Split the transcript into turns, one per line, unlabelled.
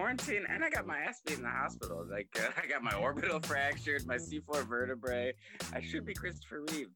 quarantine, and I got my ass beat in the hospital. Like uh, I got my orbital fractured, my C4 vertebrae. I should be Christopher Reeve.